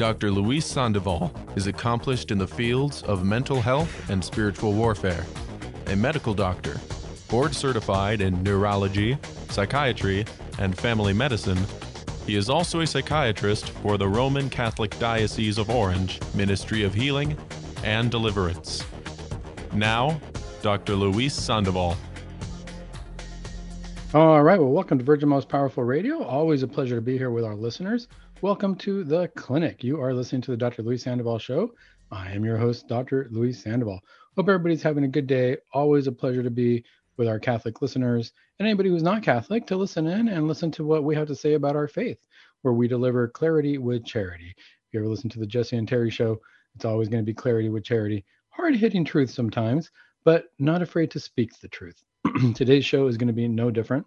Dr. Luis Sandoval is accomplished in the fields of mental health and spiritual warfare, a medical doctor, board certified in neurology, psychiatry, and family medicine. He is also a psychiatrist for the Roman Catholic Diocese of Orange Ministry of Healing and Deliverance. Now, Dr. Luis Sandoval. All right. Well, welcome to Virgin Most Powerful Radio. Always a pleasure to be here with our listeners. Welcome to the clinic. You are listening to the Dr. Luis Sandoval Show. I am your host, Dr. Luis Sandoval. Hope everybody's having a good day. Always a pleasure to be with our Catholic listeners and anybody who's not Catholic to listen in and listen to what we have to say about our faith, where we deliver clarity with charity. If you ever listen to the Jesse and Terry show, it's always going to be clarity with charity. Hard hitting truth sometimes, but not afraid to speak the truth. Today's show is going to be no different.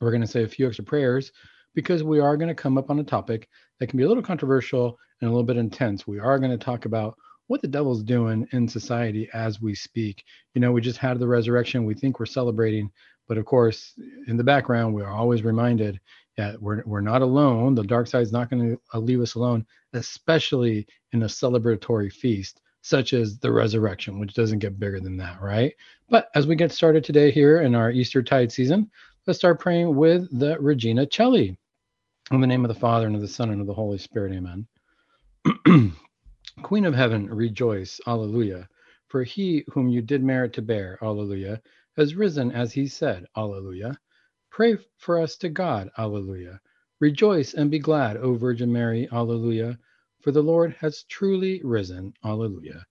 We're going to say a few extra prayers because we are going to come up on a topic that can be a little controversial and a little bit intense. We are going to talk about what the devil's doing in society as we speak. You know, we just had the resurrection. We think we're celebrating, but of course, in the background, we are always reminded that we're, we're not alone. The dark side is not going to uh, leave us alone, especially in a celebratory feast such as the resurrection, which doesn't get bigger than that, right? But as we get started today here in our Easter tide season, let's start praying with the Regina Caeli. In the name of the Father, and of the Son, and of the Holy Spirit, amen. Queen of heaven, rejoice, alleluia. For he whom you did merit to bear, alleluia, has risen as he said, alleluia. Pray for us to God, alleluia. Rejoice and be glad, O Virgin Mary, alleluia. For the Lord has truly risen, alleluia.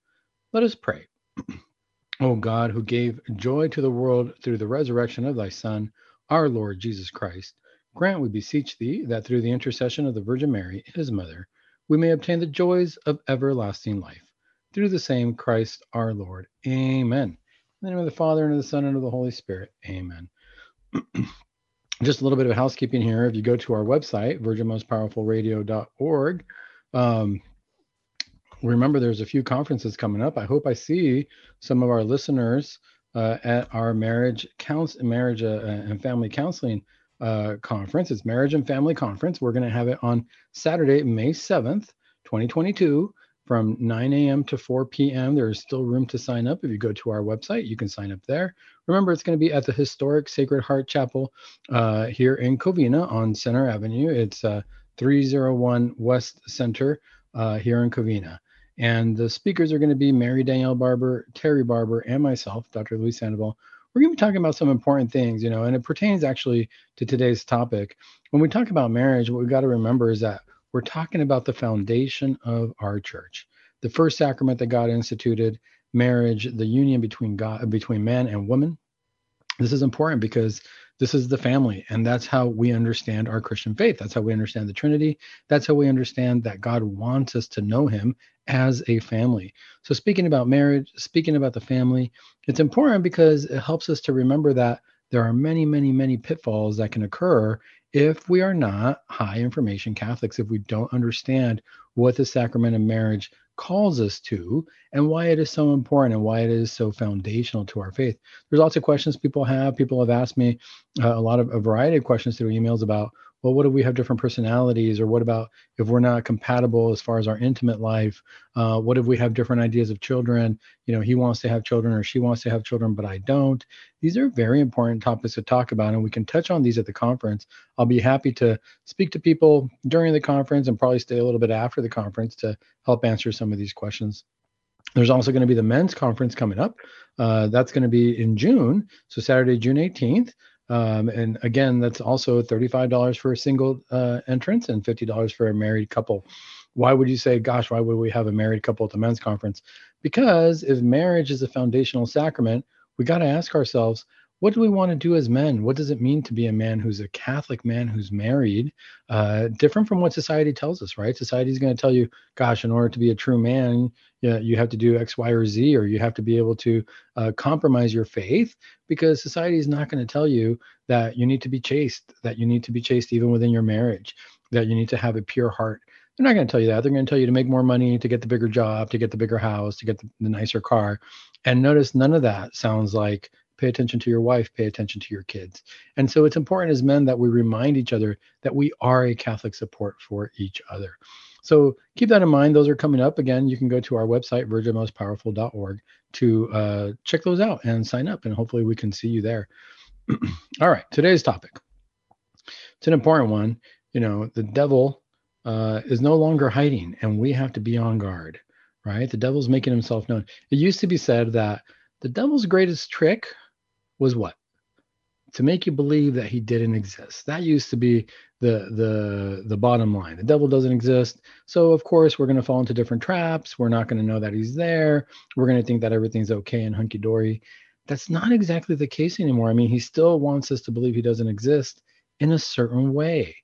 Let us pray. o God, who gave joy to the world through the resurrection of thy Son, our Lord Jesus Christ, Grant, we beseech thee, that through the intercession of the Virgin Mary, his mother, we may obtain the joys of everlasting life. Through the same Christ our Lord. Amen. In the name of the Father, and of the Son, and of the Holy Spirit. Amen. Just a little bit of housekeeping here. If you go to our website, virginmostpowerfulradio.org, um, remember there's a few conferences coming up. I hope I see some of our listeners uh, at our marriage counts, marriage uh, and family counseling uh, conference. It's Marriage and Family Conference. We're going to have it on Saturday, May 7th, 2022, from 9 a.m. to 4 p.m. There is still room to sign up. If you go to our website, you can sign up there. Remember, it's going to be at the historic Sacred Heart Chapel uh, here in Covina on Center Avenue. It's uh, 301 West Center uh, here in Covina. And the speakers are going to be Mary Danielle Barber, Terry Barber, and myself, Dr. Luis Sandoval we're going to be talking about some important things, you know, and it pertains actually to today's topic. When we talk about marriage, what we've got to remember is that we're talking about the foundation of our church, the first sacrament that God instituted, marriage, the union between God, between man and woman. This is important because this is the family, and that's how we understand our Christian faith. That's how we understand the Trinity. That's how we understand that God wants us to know Him as a family. So, speaking about marriage, speaking about the family, it's important because it helps us to remember that there are many, many, many pitfalls that can occur if we are not high information Catholics, if we don't understand what the sacrament of marriage calls us to and why it is so important and why it is so foundational to our faith. There's lots of questions people have. People have asked me uh, a lot of a variety of questions through emails about well, what if we have different personalities? Or what about if we're not compatible as far as our intimate life? Uh, what if we have different ideas of children? You know, he wants to have children or she wants to have children, but I don't. These are very important topics to talk about, and we can touch on these at the conference. I'll be happy to speak to people during the conference and probably stay a little bit after the conference to help answer some of these questions. There's also going to be the men's conference coming up. Uh, that's going to be in June, so Saturday, June 18th. Um, and again, that's also $35 for a single uh, entrance and $50 for a married couple. Why would you say, gosh, why would we have a married couple at the men's conference? Because if marriage is a foundational sacrament, we got to ask ourselves, what do we want to do as men? What does it mean to be a man who's a Catholic man who's married? Uh, different from what society tells us, right? Society is going to tell you, gosh, in order to be a true man, you, you have to do X, Y, or Z, or you have to be able to uh, compromise your faith because society is not going to tell you that you need to be chaste, that you need to be chaste even within your marriage, that you need to have a pure heart. They're not going to tell you that. They're going to tell you to make more money, to get the bigger job, to get the bigger house, to get the, the nicer car. And notice none of that sounds like pay attention to your wife, pay attention to your kids. And so it's important as men that we remind each other that we are a Catholic support for each other. So keep that in mind. Those are coming up. Again, you can go to our website, virginmostpowerful.org, to uh, check those out and sign up, and hopefully we can see you there. All right, today's topic. It's an important one. You know, the devil uh, is no longer hiding, and we have to be on guard, right? The devil's making himself known. It used to be said that the devil's greatest trick was what? To make you believe that he didn't exist. That used to be the the the bottom line. The devil doesn't exist. So of course we're going to fall into different traps. We're not going to know that he's there. We're going to think that everything's okay and hunky dory. That's not exactly the case anymore. I mean, he still wants us to believe he doesn't exist in a certain way.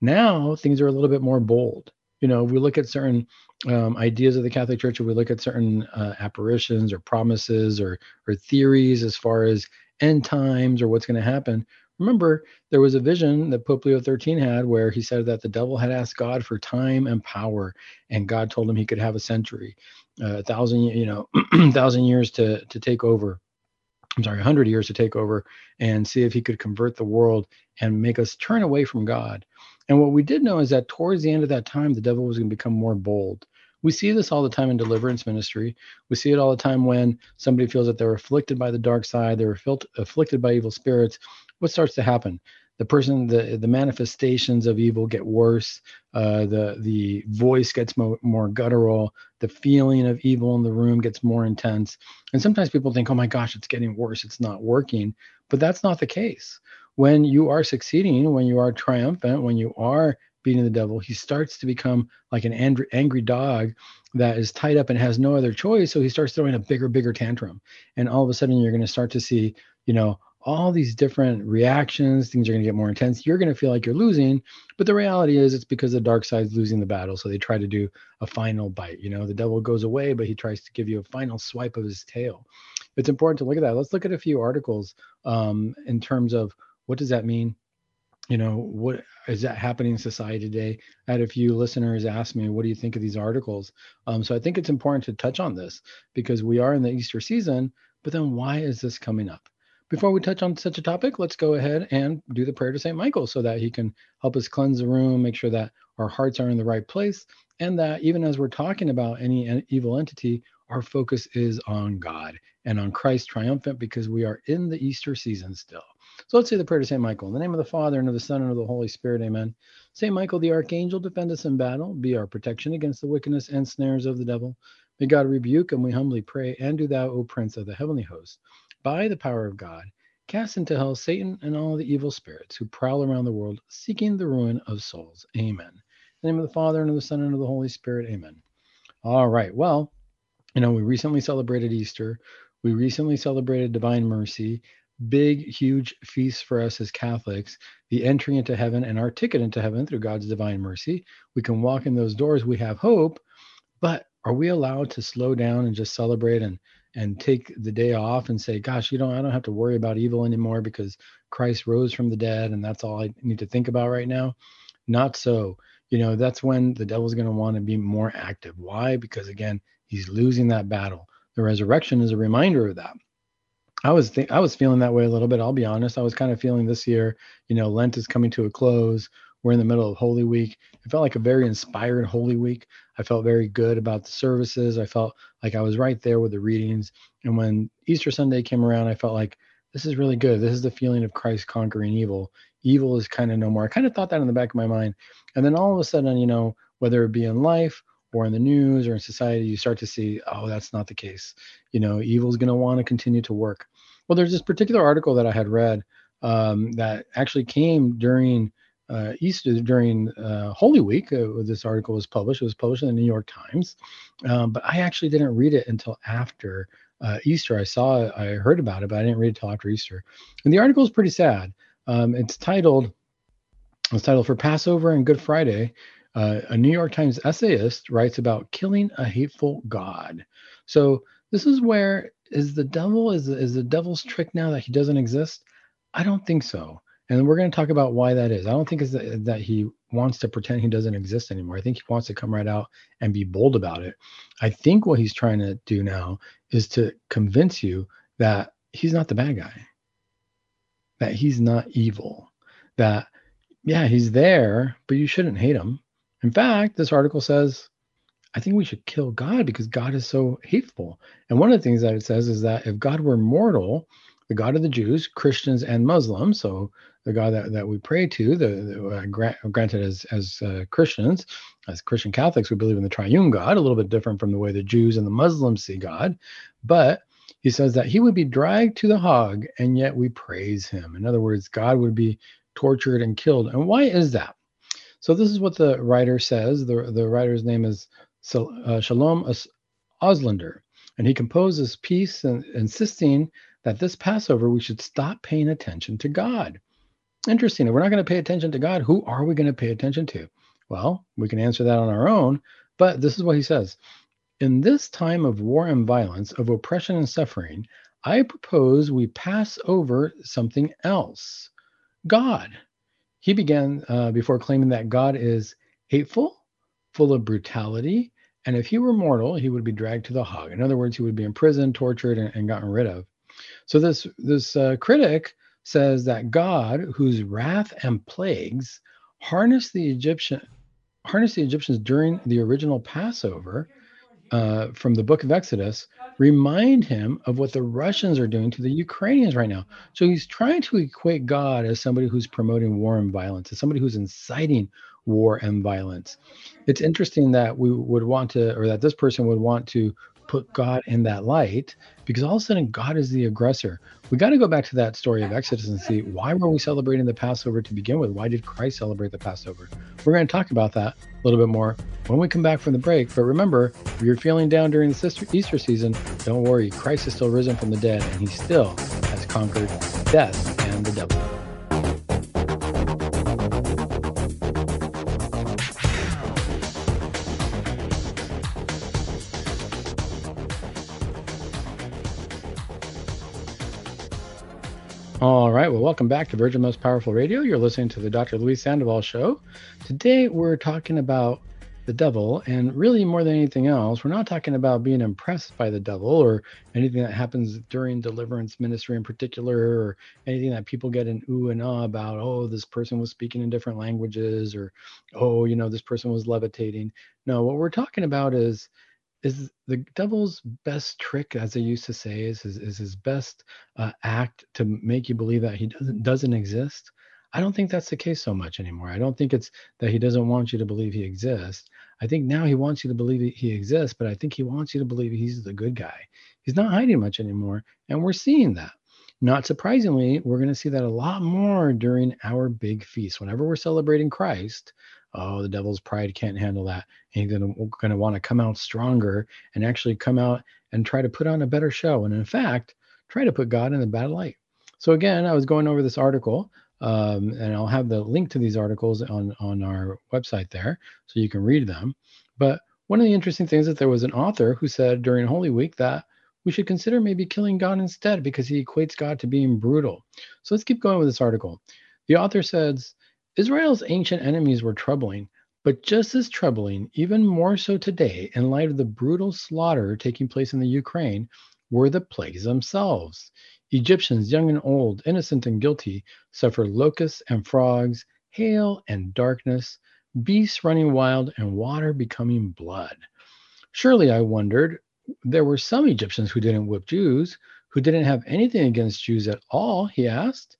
Now things are a little bit more bold. You know, we look at certain um, ideas of the Catholic Church, or we look at certain uh, apparitions or promises or or theories as far as end times or what's going to happen. Remember, there was a vision that Pope Leo XIII had where he said that the devil had asked God for time and power, and God told him he could have a century, uh, a thousand, you know, thousand years to to take over. I'm sorry, 100 years to take over and see if he could convert the world and make us turn away from God. And what we did know is that towards the end of that time, the devil was going to become more bold. We see this all the time in deliverance ministry. We see it all the time when somebody feels that they're afflicted by the dark side, they're afflicted by evil spirits. What starts to happen? the person the the manifestations of evil get worse uh, the the voice gets mo- more guttural the feeling of evil in the room gets more intense and sometimes people think oh my gosh it's getting worse it's not working but that's not the case when you are succeeding when you are triumphant when you are beating the devil he starts to become like an angry, angry dog that is tied up and has no other choice so he starts throwing a bigger bigger tantrum and all of a sudden you're going to start to see you know all these different reactions. Things are going to get more intense. You're going to feel like you're losing, but the reality is it's because the dark side's losing the battle. So they try to do a final bite. You know, the devil goes away, but he tries to give you a final swipe of his tail. It's important to look at that. Let's look at a few articles um, in terms of what does that mean. You know, what is that happening in society today? I had a few listeners ask me, "What do you think of these articles?" Um, so I think it's important to touch on this because we are in the Easter season. But then, why is this coming up? Before we touch on such a topic, let's go ahead and do the prayer to St. Michael so that he can help us cleanse the room, make sure that our hearts are in the right place, and that even as we're talking about any evil entity, our focus is on God and on Christ triumphant because we are in the Easter season still. So let's say the prayer to St. Michael. In the name of the Father, and of the Son, and of the Holy Spirit, amen. St. Michael, the archangel, defend us in battle, be our protection against the wickedness and snares of the devil. May God rebuke, and we humbly pray, and do thou, O Prince of the heavenly host, by the power of God, cast into hell Satan and all the evil spirits who prowl around the world seeking the ruin of souls. Amen. In the name of the Father and of the Son and of the Holy Spirit. Amen. All right. Well, you know, we recently celebrated Easter. We recently celebrated Divine Mercy. Big, huge feast for us as Catholics. The entry into heaven and our ticket into heaven through God's divine mercy. We can walk in those doors. We have hope. But are we allowed to slow down and just celebrate and and take the day off and say, gosh, you know, I don't have to worry about evil anymore because Christ rose from the dead and that's all I need to think about right now. Not so. You know, that's when the devil's going to want to be more active. Why? Because again, he's losing that battle. The resurrection is a reminder of that. I was th- I was feeling that way a little bit. I'll be honest. I was kind of feeling this year, you know, Lent is coming to a close. We're in the middle of Holy Week. It felt like a very inspired Holy Week. I felt very good about the services. I felt like I was right there with the readings. And when Easter Sunday came around, I felt like this is really good. This is the feeling of Christ conquering evil. Evil is kind of no more. I kind of thought that in the back of my mind. And then all of a sudden, you know, whether it be in life or in the news or in society, you start to see, oh, that's not the case. You know, evil is going to want to continue to work. Well, there's this particular article that I had read um, that actually came during uh, Easter during uh, Holy Week. Uh, this article was published. It was published in the New York Times, um, but I actually didn't read it until after uh, Easter. I saw, I heard about it, but I didn't read it until after Easter. And the article is pretty sad. Um, it's titled, it's titled for Passover and Good Friday. Uh, a New York Times essayist writes about killing a hateful God. So this is where is the devil is is the devil's trick now that he doesn't exist? I don't think so and we're going to talk about why that is. I don't think it's that, that he wants to pretend he doesn't exist anymore. I think he wants to come right out and be bold about it. I think what he's trying to do now is to convince you that he's not the bad guy, that he's not evil, that, yeah, he's there, but you shouldn't hate him. In fact, this article says, I think we should kill God because God is so hateful. And one of the things that it says is that if God were mortal, the God of the Jews, Christians, and Muslims, so the God that, that we pray to, the, the uh, grant, granted as as uh, Christians, as Christian Catholics, we believe in the triune God, a little bit different from the way the Jews and the Muslims see God, but he says that he would be dragged to the Hague, and yet we praise him. In other words, God would be tortured and killed. And why is that? So this is what the writer says. The the writer's name is uh, Shalom Auslander, and he composes piece and, insisting that this Passover we should stop paying attention to God. Interesting. If we're not going to pay attention to God, who are we going to pay attention to? Well, we can answer that on our own, but this is what he says. In this time of war and violence, of oppression and suffering, I propose we pass over something else God. He began uh, before claiming that God is hateful, full of brutality, and if he were mortal, he would be dragged to the Hague. In other words, he would be imprisoned, tortured, and, and gotten rid of. So this this uh, critic says that God, whose wrath and plagues harnessed the Egyptian harnessed the Egyptians during the original Passover uh, from the book of Exodus, remind him of what the Russians are doing to the Ukrainians right now. So he's trying to equate God as somebody who's promoting war and violence, as somebody who's inciting war and violence. It's interesting that we would want to, or that this person would want to put God in that light because all of a sudden God is the aggressor. We got to go back to that story of Exodus and see why were we celebrating the Passover to begin with? Why did Christ celebrate the Passover? We're going to talk about that a little bit more when we come back from the break. But remember, if you're feeling down during the Easter season, don't worry. Christ is still risen from the dead and he still has conquered death and the devil. All right. Well, welcome back to Virgin Most Powerful Radio. You're listening to the Dr. Luis Sandoval Show. Today, we're talking about the devil, and really more than anything else, we're not talking about being impressed by the devil or anything that happens during deliverance ministry in particular, or anything that people get an ooh and ah about. Oh, this person was speaking in different languages, or oh, you know, this person was levitating. No, what we're talking about is is the devil's best trick, as they used to say, is his, is his best uh, act to make you believe that he doesn't doesn't exist. I don't think that's the case so much anymore. I don't think it's that he doesn't want you to believe he exists. I think now he wants you to believe he exists, but I think he wants you to believe he's the good guy. He's not hiding much anymore, and we're seeing that. Not surprisingly, we're going to see that a lot more during our big feast. Whenever we're celebrating Christ, oh, the devil's pride can't handle that. And he's gonna, gonna want to come out stronger and actually come out and try to put on a better show. And in fact, try to put God in a bad light. So again, I was going over this article, um, and I'll have the link to these articles on on our website there, so you can read them. But one of the interesting things is that there was an author who said during Holy Week that we should consider maybe killing God instead because he equates God to being brutal. So let's keep going with this article. The author says Israel's ancient enemies were troubling, but just as troubling, even more so today, in light of the brutal slaughter taking place in the Ukraine, were the plagues themselves. Egyptians, young and old, innocent and guilty, suffer locusts and frogs, hail and darkness, beasts running wild, and water becoming blood. Surely, I wondered, there were some Egyptians who didn't whip Jews, who didn't have anything against Jews at all, he asked.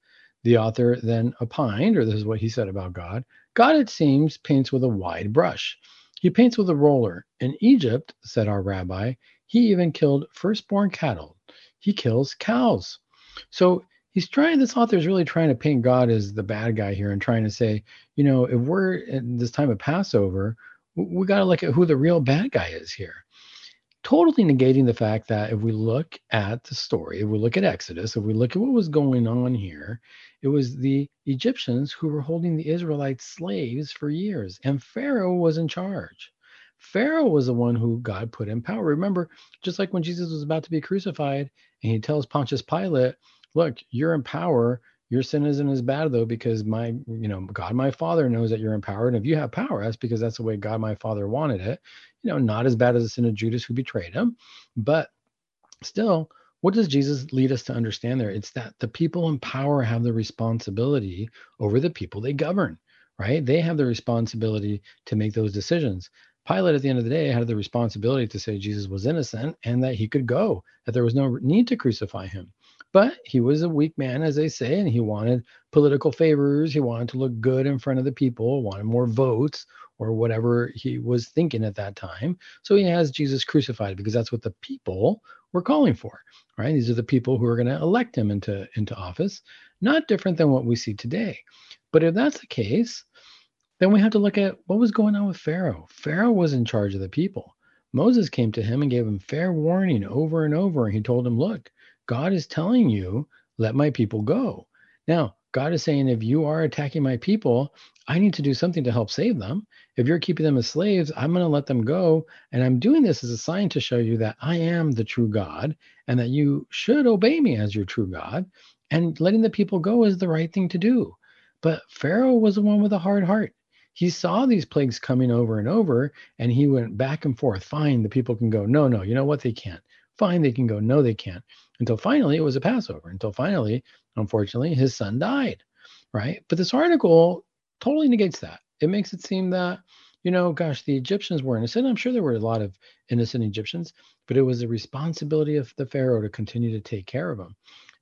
The author then opined, or this is what he said about God God, it seems, paints with a wide brush. He paints with a roller. In Egypt, said our rabbi, he even killed firstborn cattle. He kills cows. So he's trying, this author is really trying to paint God as the bad guy here and trying to say, you know, if we're in this time of Passover, we got to look at who the real bad guy is here totally negating the fact that if we look at the story, if we look at Exodus, if we look at what was going on here, it was the Egyptians who were holding the Israelites slaves for years, and Pharaoh was in charge. Pharaoh was the one who God put in power. Remember, just like when Jesus was about to be crucified, and he tells Pontius Pilate, Look, you're in power. Your sin isn't as bad though, because my, you know, God, my Father knows that you're in power, and if you have power, that's because that's the way God, my Father wanted it you know, not as bad as the sin of Judas who betrayed him, but still, what does Jesus lead us to understand there? It's that the people in power have the responsibility over the people they govern. right? They have the responsibility to make those decisions. Pilate, at the end of the day, had the responsibility to say Jesus was innocent and that he could go, that there was no need to crucify him. But he was a weak man, as they say, and he wanted political favors. He wanted to look good in front of the people, wanted more votes, or whatever he was thinking at that time. So he has Jesus crucified because that's what the people were calling for, right? These are the people who are going to elect him into, into office, not different than what we see today. But if that's the case, then we have to look at what was going on with Pharaoh. Pharaoh was in charge of the people. Moses came to him and gave him fair warning over and over. And he told him, Look, God is telling you, let my people go. Now, God is saying, if you are attacking my people, I need to do something to help save them. If you're keeping them as slaves, I'm going to let them go. And I'm doing this as a sign to show you that I am the true God and that you should obey me as your true God. And letting the people go is the right thing to do. But Pharaoh was the one with a hard heart he saw these plagues coming over and over and he went back and forth fine the people can go no no you know what they can't fine they can go no they can't until finally it was a passover until finally unfortunately his son died right but this article totally negates that it makes it seem that you know gosh the egyptians were innocent i'm sure there were a lot of innocent egyptians but it was the responsibility of the pharaoh to continue to take care of them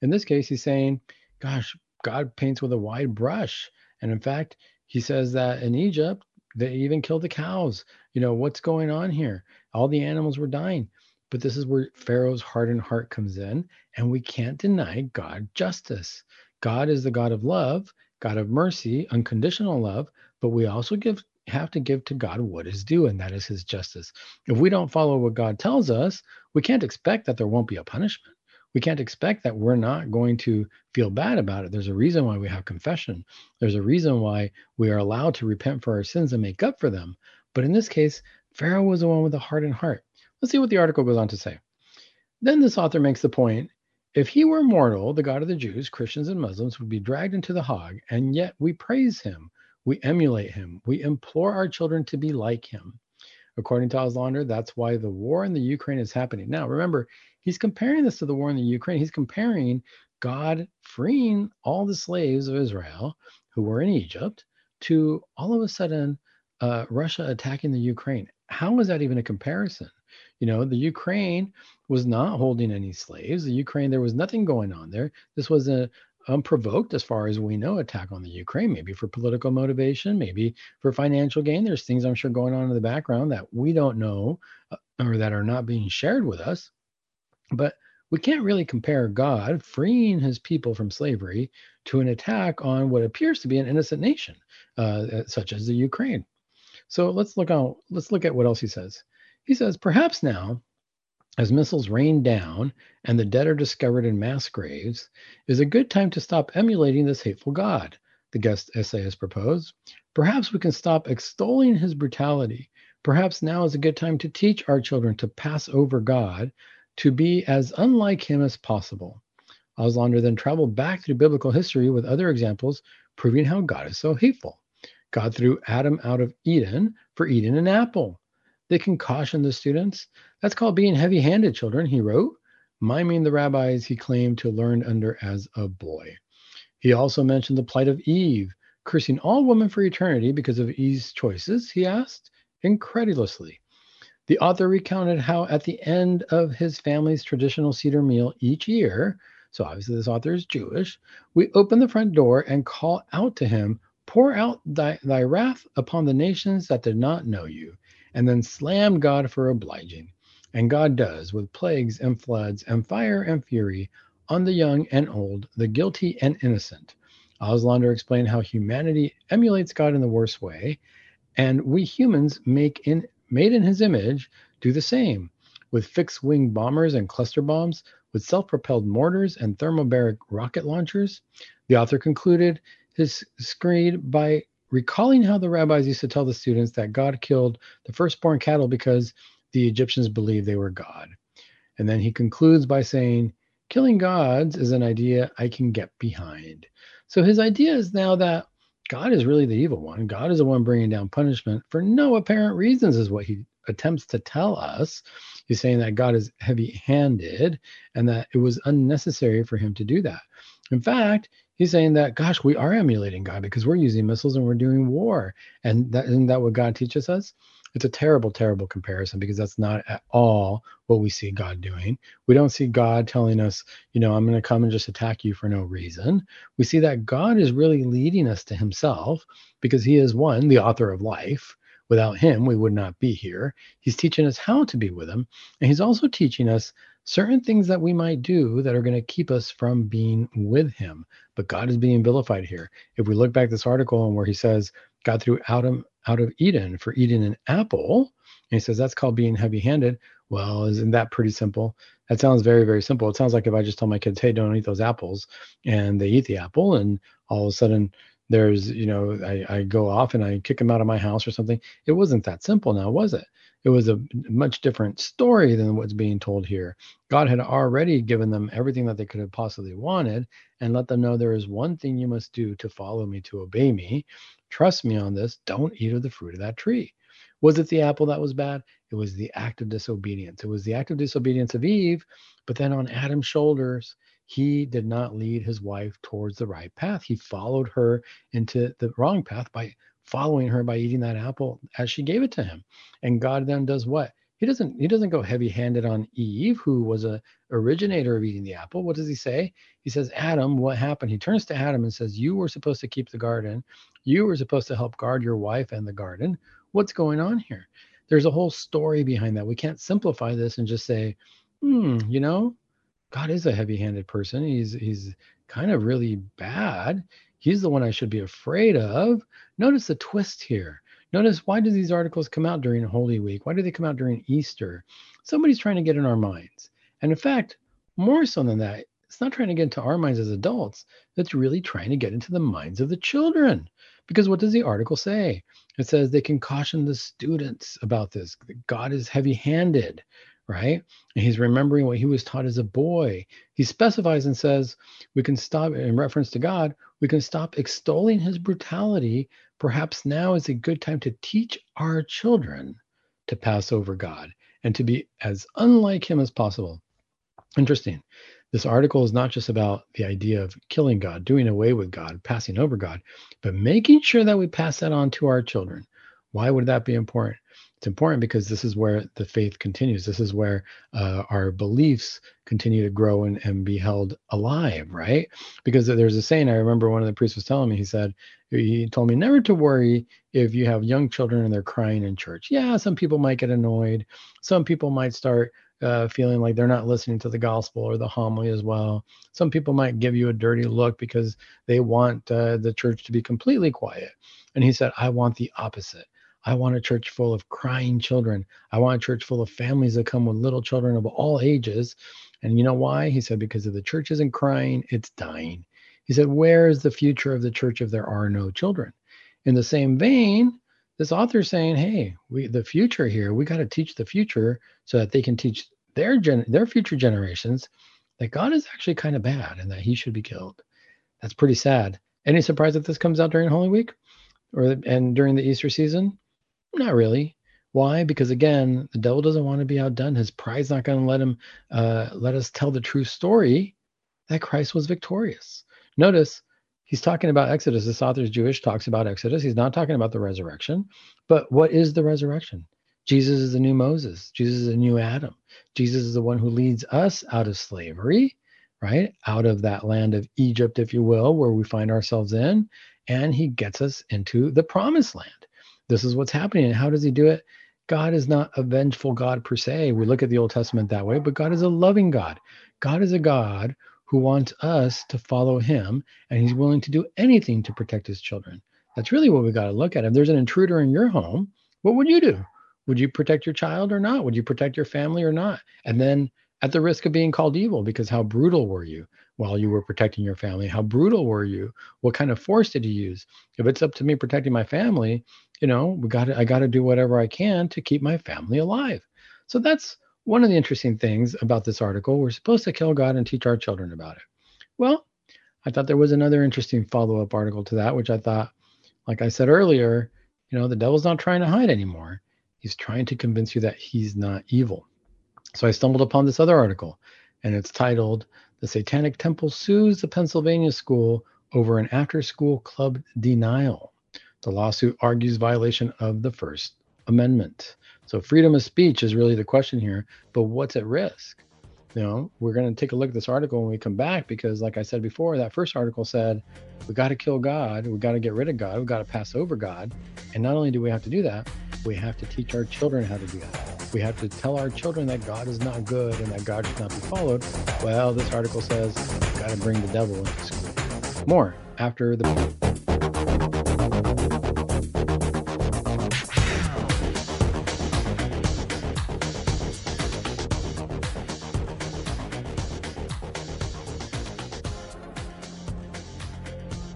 in this case he's saying gosh god paints with a wide brush and in fact he says that in Egypt, they even killed the cows. You know, what's going on here? All the animals were dying. But this is where Pharaoh's hardened heart comes in, and we can't deny God justice. God is the God of love, God of mercy, unconditional love, but we also give have to give to God what is due, and that is his justice. If we don't follow what God tells us, we can't expect that there won't be a punishment we can't expect that we're not going to feel bad about it. There's a reason why we have confession. There's a reason why we are allowed to repent for our sins and make up for them. But in this case, Pharaoh was the one with a hardened heart. Let's see what the article goes on to say. Then this author makes the point if he were mortal, the God of the Jews, Christians, and Muslims would be dragged into the Hague, and yet we praise him, we emulate him, we implore our children to be like him. According to Auslander, that's why the war in the Ukraine is happening. Now, remember, he's comparing this to the war in the Ukraine. He's comparing God freeing all the slaves of Israel who were in Egypt to all of a sudden uh, Russia attacking the Ukraine. How is that even a comparison? You know, the Ukraine was not holding any slaves. The Ukraine, there was nothing going on there. This was a, unprovoked, as far as we know, attack on the Ukraine, maybe for political motivation, maybe for financial gain. There's things I'm sure going on in the background that we don't know uh, or that are not being shared with us. But we can't really compare God freeing his people from slavery to an attack on what appears to be an innocent nation, uh, such as the Ukraine. So let's look. Let's look at what else he says. He says, perhaps now as missiles rain down and the dead are discovered in mass graves, is a good time to stop emulating this hateful God, the guest essayist proposed. Perhaps we can stop extolling his brutality. Perhaps now is a good time to teach our children to pass over God, to be as unlike him as possible. Auslander then traveled back through biblical history with other examples proving how God is so hateful. God threw Adam out of Eden for eating an apple. They can caution the students. That's called being heavy handed, children, he wrote, miming the rabbis he claimed to learn under as a boy. He also mentioned the plight of Eve, cursing all women for eternity because of Eve's choices, he asked, incredulously. The author recounted how, at the end of his family's traditional Seder meal each year, so obviously this author is Jewish, we open the front door and call out to him, Pour out thy, thy wrath upon the nations that did not know you, and then slam God for obliging. And God does with plagues and floods and fire and fury on the young and old, the guilty and innocent. Auslander explained how humanity emulates God in the worst way, and we humans make in made in his image do the same with fixed wing bombers and cluster bombs, with self propelled mortars and thermobaric rocket launchers. The author concluded his screed by recalling how the rabbis used to tell the students that God killed the firstborn cattle because the Egyptians believed they were God. And then he concludes by saying, Killing gods is an idea I can get behind. So his idea is now that God is really the evil one. God is the one bringing down punishment for no apparent reasons, is what he attempts to tell us. He's saying that God is heavy handed and that it was unnecessary for him to do that. In fact, He's saying that, gosh, we are emulating God because we're using missiles and we're doing war. And that isn't that what God teaches us? It's a terrible, terrible comparison because that's not at all what we see God doing. We don't see God telling us, you know, I'm going to come and just attack you for no reason. We see that God is really leading us to himself because he is one, the author of life. Without him, we would not be here. He's teaching us how to be with him. And he's also teaching us certain things that we might do that are going to keep us from being with him. But God is being vilified here. If we look back this article and where he says God threw Adam out of Eden for eating an apple, and he says that's called being heavy-handed. Well, isn't that pretty simple? That sounds very, very simple. It sounds like if I just tell my kids, hey, don't eat those apples, and they eat the apple, and all of a sudden there's, you know, I, I go off and I kick them out of my house or something. It wasn't that simple now, was it? It was a much different story than what's being told here. God had already given them everything that they could have possibly wanted and let them know there is one thing you must do to follow me, to obey me. Trust me on this. Don't eat of the fruit of that tree. Was it the apple that was bad? It was the act of disobedience. It was the act of disobedience of Eve, but then on Adam's shoulders, he did not lead his wife towards the right path. He followed her into the wrong path by following her by eating that apple as she gave it to him. And God then does what? He doesn't he doesn't go heavy-handed on Eve, who was a originator of eating the apple. What does he say? He says, Adam, what happened? He turns to Adam and says, You were supposed to keep the garden. You were supposed to help guard your wife and the garden. What's going on here? There's a whole story behind that. We can't simplify this and just say, hmm, you know, God is a heavy-handed person. He's he's kind of really bad. He's the one I should be afraid of. Notice the twist here. Notice why do these articles come out during Holy Week? Why do they come out during Easter? Somebody's trying to get in our minds. And in fact, more so than that, it's not trying to get into our minds as adults. It's really trying to get into the minds of the children. Because what does the article say? It says they can caution the students about this. God is heavy handed right? And he's remembering what he was taught as a boy. He specifies and says, we can stop, in reference to God, we can stop extolling his brutality. Perhaps now is a good time to teach our children to pass over God and to be as unlike him as possible. Interesting. This article is not just about the idea of killing God, doing away with God, passing over God, but making sure that we pass that on to our children. Why would that be important? It's important because this is where the faith continues. This is where uh, our beliefs continue to grow and, and be held alive, right? Because there's a saying, I remember one of the priests was telling me, he said, he told me never to worry if you have young children and they're crying in church. Yeah, some people might get annoyed. Some people might start uh, feeling like they're not listening to the gospel or the homily as well. Some people might give you a dirty look because they want uh, the church to be completely quiet. And he said, I want the opposite. I want a church full of crying children. I want a church full of families that come with little children of all ages. And you know why? He said, because if the church isn't crying, it's dying. He said, where is the future of the church if there are no children? In the same vein, this author saying, hey, we the future here, we got to teach the future so that they can teach their gen their future generations that God is actually kind of bad and that he should be killed. That's pretty sad. Any surprise that this comes out during Holy Week or and during the Easter season? Not really. Why? Because again, the devil doesn't want to be outdone. His pride's not going to let him uh, let us tell the true story that Christ was victorious. Notice he's talking about Exodus. This author's Jewish, talks about Exodus. He's not talking about the resurrection. But what is the resurrection? Jesus is the new Moses. Jesus is the new Adam. Jesus is the one who leads us out of slavery, right? Out of that land of Egypt, if you will, where we find ourselves in. And he gets us into the promised land this is what's happening. And how does he do it? God is not a vengeful God per se. We look at the Old Testament that way, but God is a loving God. God is a God who wants us to follow him, and he's willing to do anything to protect his children. That's really what we got to look at. If there's an intruder in your home, what would you do? Would you protect your child or not? Would you protect your family or not? And then at the risk of being called evil, because how brutal were you? While you were protecting your family? How brutal were you? What kind of force did you use? If it's up to me protecting my family, you know, we got I got to do whatever I can to keep my family alive. So that's one of the interesting things about this article. We're supposed to kill God and teach our children about it. Well, I thought there was another interesting follow-up article to that, which I thought, like I said earlier, you know, the devil's not trying to hide anymore. He's trying to convince you that he's not evil. So I stumbled upon this other article, and it's titled the Satanic Temple sues the Pennsylvania school over an after school club denial. The lawsuit argues violation of the First Amendment. So, freedom of speech is really the question here, but what's at risk? You know, we're going to take a look at this article when we come back because, like I said before, that first article said we got to kill God, we got to get rid of God, we got to pass over God. And not only do we have to do that, we have to teach our children how to do that. We have to tell our children that God is not good and that God should not be followed. Well, this article says got to bring the devil into school. More after the.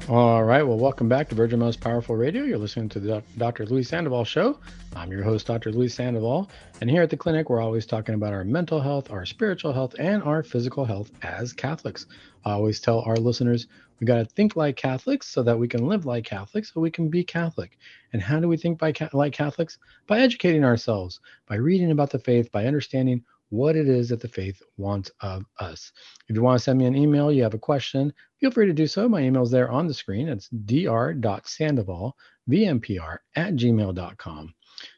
All right. Well, welcome back to Virgin Most Powerful Radio. You're listening to the Dr. Luis Sandoval Show. I'm your host, Dr. Luis Sandoval. And here at the clinic, we're always talking about our mental health, our spiritual health, and our physical health as Catholics. I always tell our listeners we got to think like Catholics so that we can live like Catholics, so we can be Catholic. And how do we think by like Catholics? By educating ourselves, by reading about the faith, by understanding what it is that the faith wants of us. If you want to send me an email, you have a question, feel free to do so. My email is there on the screen. It's dr.sandoval, vmpr at gmail.com.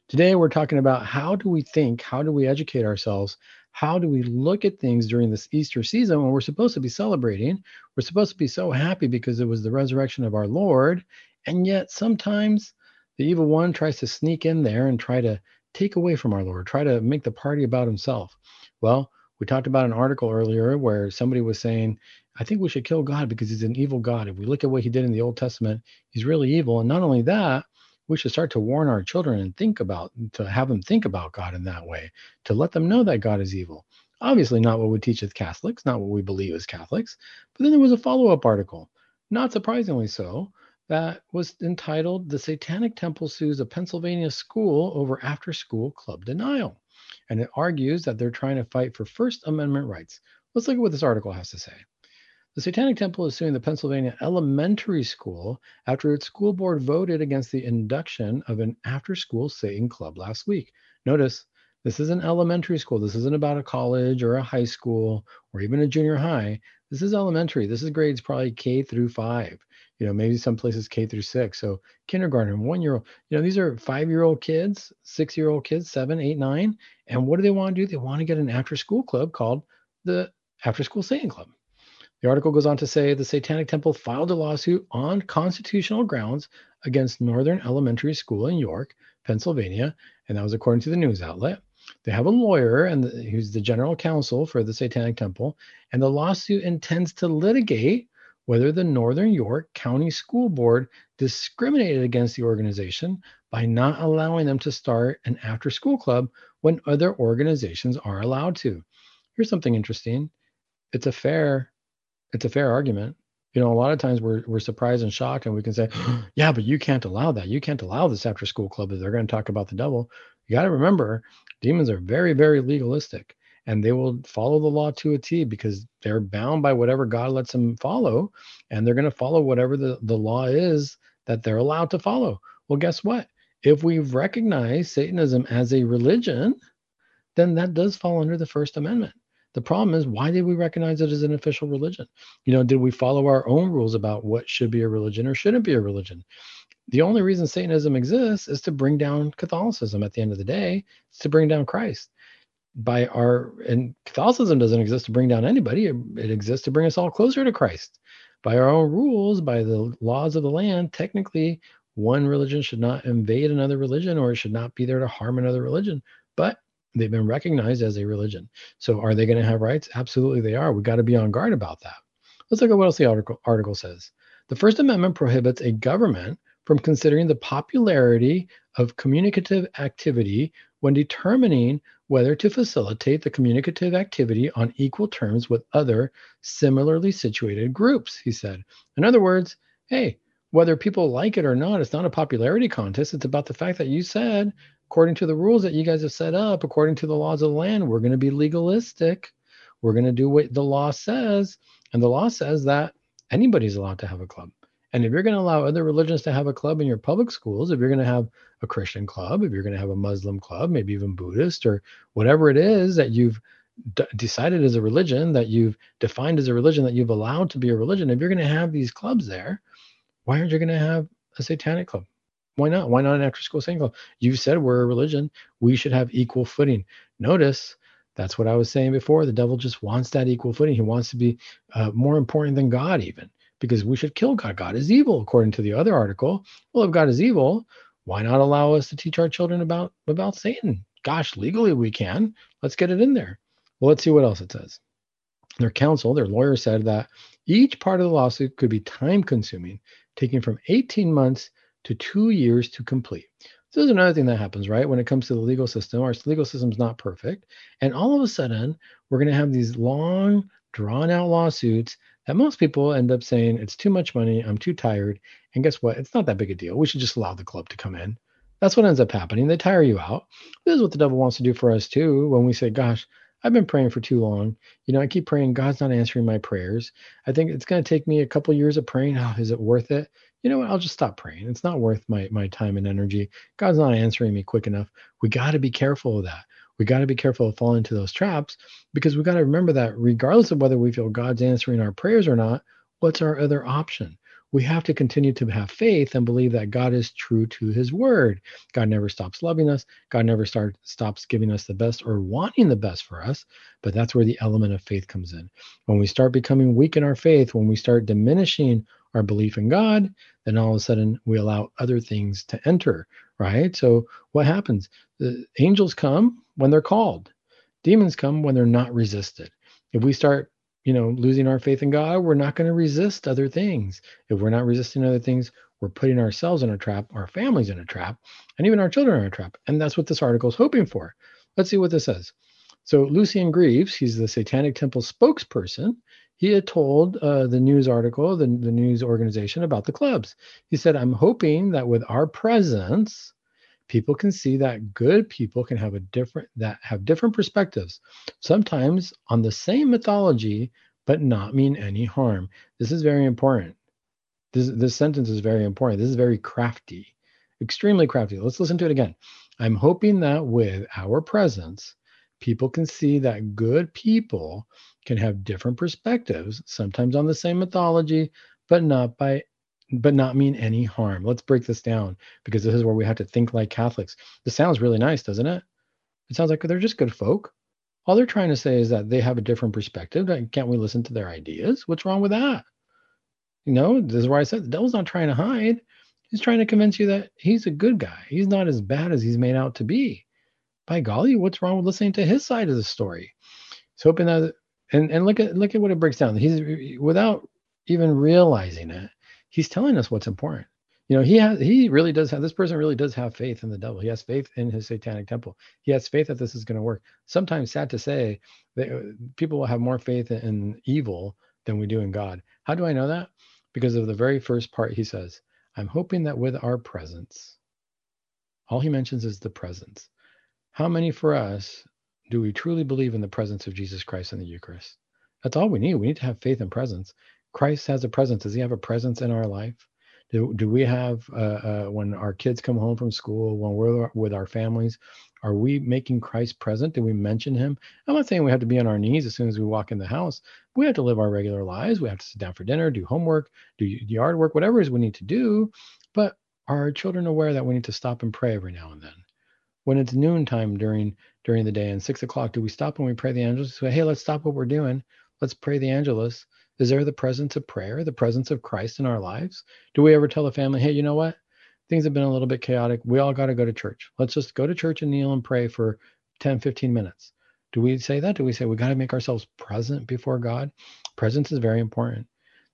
Today, we're talking about how do we think, how do we educate ourselves, how do we look at things during this Easter season when we're supposed to be celebrating? We're supposed to be so happy because it was the resurrection of our Lord. And yet, sometimes the evil one tries to sneak in there and try to take away from our Lord, try to make the party about himself. Well, we talked about an article earlier where somebody was saying, I think we should kill God because he's an evil God. If we look at what he did in the Old Testament, he's really evil. And not only that, we should start to warn our children and think about, to have them think about God in that way, to let them know that God is evil. Obviously, not what we teach as Catholics, not what we believe as Catholics. But then there was a follow up article, not surprisingly so, that was entitled The Satanic Temple Sues a Pennsylvania School Over After School Club Denial. And it argues that they're trying to fight for First Amendment rights. Let's look at what this article has to say. The Satanic Temple is suing the Pennsylvania Elementary School after its school board voted against the induction of an after school Satan club last week. Notice this is an elementary school. This isn't about a college or a high school or even a junior high. This is elementary. This is grades probably K through five you know maybe some places k through six. So kindergarten one year old you know these are five year old kids six year old kids seven eight nine. And what do they want to do? They want to get an after school club called the after school satan club. The article goes on to say the satanic temple filed a lawsuit on constitutional grounds against northern elementary school in york pennsylvania and that was according to the news outlet they have a lawyer and the, who's the general counsel for the satanic temple and the lawsuit intends to litigate whether the Northern York County School Board discriminated against the organization by not allowing them to start an after school club when other organizations are allowed to. Here's something interesting. It's a fair it's a fair argument. You know, a lot of times we're we're surprised and shocked and we can say, "Yeah, but you can't allow that. You can't allow this after school club if they're going to talk about the devil." You got to remember, demons are very very legalistic and they will follow the law to a T because they're bound by whatever God lets them follow, and they're going to follow whatever the, the law is that they're allowed to follow. Well, guess what? If we recognize Satanism as a religion, then that does fall under the First Amendment. The problem is, why did we recognize it as an official religion? You know, did we follow our own rules about what should be a religion or shouldn't be a religion? The only reason Satanism exists is to bring down Catholicism at the end of the day, it's to bring down Christ by our and Catholicism doesn't exist to bring down anybody. It, exists to bring us all closer to Christ. By our own rules, by the laws of the land, technically one religion should not invade another religion or it should not be there to harm another religion. But they've been recognized as a religion. So are they going to have rights? Absolutely they are. We've got to be on guard about that. Let's look at what else the article, article says. The First Amendment prohibits a government from considering the popularity of communicative activity when determining whether to facilitate the communicative activity on equal terms with other similarly situated groups, he said. In other words, hey, whether people like it or not, it's not a popularity contest. It's about the fact that you said, according to the rules that you guys have set up, according to the laws of the land, we're going to be legalistic. We're going to do what the law says. And the law says that anybody's allowed to have a club. And if you're going to allow other religions to have a club in your public schools, if you're going to have a Christian club, if you're going to have a Muslim club, maybe even Buddhist or whatever it is that you've d- decided as a religion, that you've defined as a religion, that you've allowed to be a religion, if you're going to have these clubs there, why aren't you going to have a satanic club? Why not? Why not an after school singing club? You said we're a religion. We should have equal footing. Notice that's what I was saying before. The devil just wants that equal footing. He wants to be uh, more important than God, even because we should kill God. God is evil, according to the other article. Well, if God is evil, why not allow us to teach our children about about Satan? Gosh, legally we can. Let's get it in there. Well, let's see what else it says. Their counsel, their lawyer said that each part of the lawsuit could be time consuming, taking from 18 months to two years to complete. So there's another thing that happens, right? When it comes to the legal system, our legal system is not perfect. And all of a sudden, we're going to have these long, drawn out lawsuits that most people end up saying, it's too much money. I'm too tired. And guess what? It's not that big a deal. We should just allow the club to come in. That's what ends up happening. They tire you out. This is what the devil wants to do for us too. When we say, gosh, I've been praying for too long. You know, I keep praying, God's not answering my prayers. I think it's going to take me a couple years of praying. Oh, is it worth it? You know what? I'll just stop praying. It's not worth my my time and energy. God's not answering me quick enough. We got to be careful of that. We got to be careful of falling into those traps because we got to remember that regardless of whether we feel God's answering our prayers or not, what's our other option? we have to continue to have faith and believe that God is true to his word. God never stops loving us. God never start, stops giving us the best or wanting the best for us. But that's where the element of faith comes in. When we start becoming weak in our faith, when we start diminishing our belief in God, then all of a sudden we allow other things to enter, right? So what happens? The angels come when they're called. Demons come when they're not resisted. If we start you know, losing our faith in God, we're not going to resist other things. If we're not resisting other things, we're putting ourselves in a trap, our families in a trap, and even our children in a trap. And that's what this article is hoping for. Let's see what this says. So Lucien Greaves, he's the Satanic Temple spokesperson. He had told uh, the news article, the, the news organization about the clubs. He said, I'm hoping that with our presence, people can see that good people can have a different that have different perspectives sometimes on the same mythology but not mean any harm. This is very important. This this sentence is very important. This is very crafty extremely crafty. Let's listen to it again. I'm hoping that with our presence people can see that good people can have different perspectives sometimes on the same mythology but not by but not mean any harm. Let's break this down because this is where we have to think like Catholics. This sounds really nice, doesn't it? It sounds like they're just good folk. All they're trying to say is that they have a different perspective. Can't we listen to their ideas? What's wrong with that? You know, this is where I said the devil's not trying to hide. He's trying to convince you that he's a good guy. He's not as bad as he's made out to be. By golly, what's wrong with listening to his side of the story? He's hoping that and, and look at look at what it breaks down. He's without even realizing it, he's telling us what's important. You know, he has he really does have this person really does have faith in the devil. He has faith in his satanic temple. He has faith that this is going to work. Sometimes sad to say, they, people will have more faith in evil than we do in God. How do I know that? Because of the very first part he says, I'm hoping that with our presence, all he mentions is the presence. How many for us do we truly believe in the presence of Jesus Christ in the Eucharist? That's all we need. We need to have faith and presence. Christ has a presence. Does he have a presence in our life? Do, do we have, uh, uh, when our kids come home from school, when we're with our families, are we making Christ present? Do we mention him? I'm not saying we have to be on our knees as soon as we walk in the house. We have to live our regular lives. We have to sit down for dinner, do homework, do yard work, whatever it is we need to do. But are our children aware that we need to stop and pray every now and then? When it's noontime during during the day and six o'clock, do we stop and we pray the Angelus? Say, hey, let's stop what we're doing. Let's pray the Angelus is there the presence of prayer, the presence of Christ in our lives? Do we ever tell the family, hey, you know what? Things have been a little bit chaotic. We all got to go to church. Let's just go to church and kneel and pray for 10, 15 minutes. Do we say that? Do we say we got to make ourselves present before God? Presence is very important.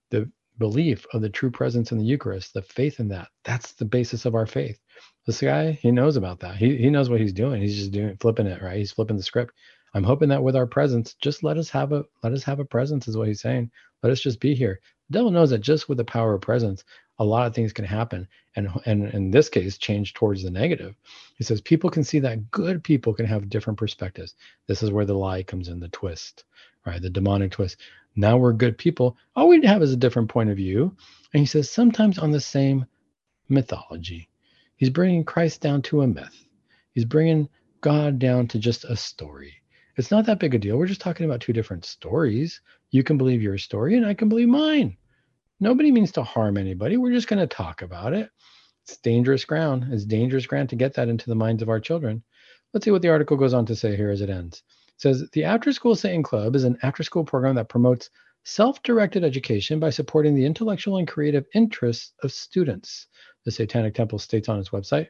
The belief of the true presence in the Eucharist, the faith in that, that's the basis of our faith. This guy, he knows about that. He, he knows what he's doing. He's just doing flipping it, right? He's flipping the script. I'm hoping that with our presence, just let us have a let us have a presence, is what he's saying. Let us just be here. The devil knows that just with the power of presence, a lot of things can happen, and and in this case, change towards the negative. He says people can see that good people can have different perspectives. This is where the lie comes in, the twist, right? The demonic twist. Now we're good people. All we have is a different point of view, and he says sometimes on the same mythology. He's bringing Christ down to a myth. He's bringing God down to just a story. It's not that big a deal. We're just talking about two different stories. You can believe your story, and I can believe mine. Nobody means to harm anybody. We're just going to talk about it. It's dangerous ground. It's dangerous ground to get that into the minds of our children. Let's see what the article goes on to say here as it ends. Says the After School Satan Club is an after school program that promotes self directed education by supporting the intellectual and creative interests of students. The Satanic Temple states on its website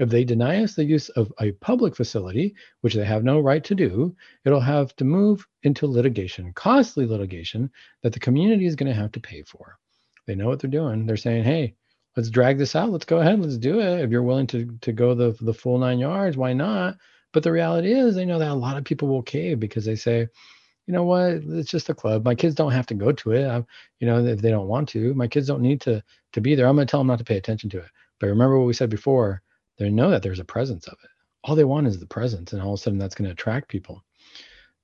if they deny us the use of a public facility, which they have no right to do, it'll have to move into litigation, costly litigation that the community is going to have to pay for. They know what they're doing. They're saying, hey, let's drag this out. Let's go ahead. Let's do it. If you're willing to, to go the, the full nine yards, why not? But the reality is, they know that a lot of people will cave because they say, you know what, it's just a club. My kids don't have to go to it. I'm, you know, if they don't want to, my kids don't need to to be there. I'm going to tell them not to pay attention to it. But remember what we said before they know that there's a presence of it. All they want is the presence, and all of a sudden that's going to attract people.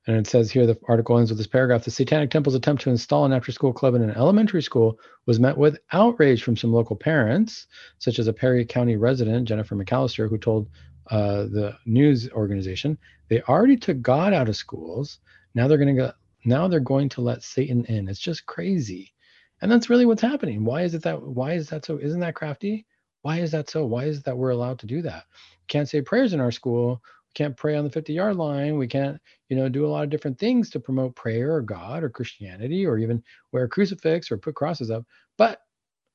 And it says here the article ends with this paragraph The Satanic Temple's attempt to install an after school club in an elementary school was met with outrage from some local parents, such as a Perry County resident, Jennifer McAllister, who told uh, the news organization they already took God out of schools. Now they're going to go. Now they're going to let Satan in. It's just crazy, and that's really what's happening. Why is it that? Why is that so? Isn't that crafty? Why is that so? Why is that we're allowed to do that? Can't say prayers in our school. We can't pray on the 50 yard line. We can't, you know, do a lot of different things to promote prayer or God or Christianity or even wear a crucifix or put crosses up. But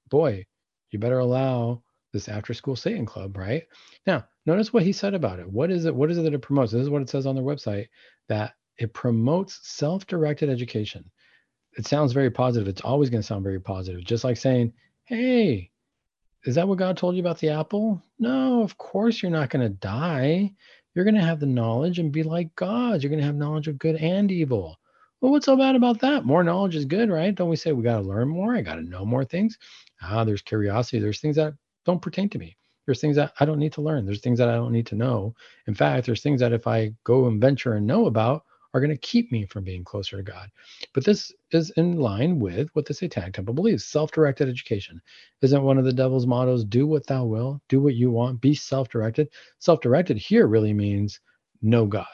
boy, you better allow this after school Satan club, right? Now, notice what he said about it. What is it? What is it that it promotes? This is what it says on their website that it promotes self directed education. It sounds very positive. It's always going to sound very positive, just like saying, hey, is that what God told you about the apple? No, of course you're not going to die. You're going to have the knowledge and be like God. You're going to have knowledge of good and evil. Well, what's so bad about that? More knowledge is good, right? Don't we say we got to learn more? I got to know more things. Ah, there's curiosity. There's things that don't pertain to me. There's things that I don't need to learn. There's things that I don't need to know. In fact, there's things that if I go and venture and know about, are going to keep me from being closer to God. But this is in line with what the Satanic Temple believes self directed education. Isn't one of the devil's mottos, do what thou will, do what you want, be self directed? Self directed here really means no God.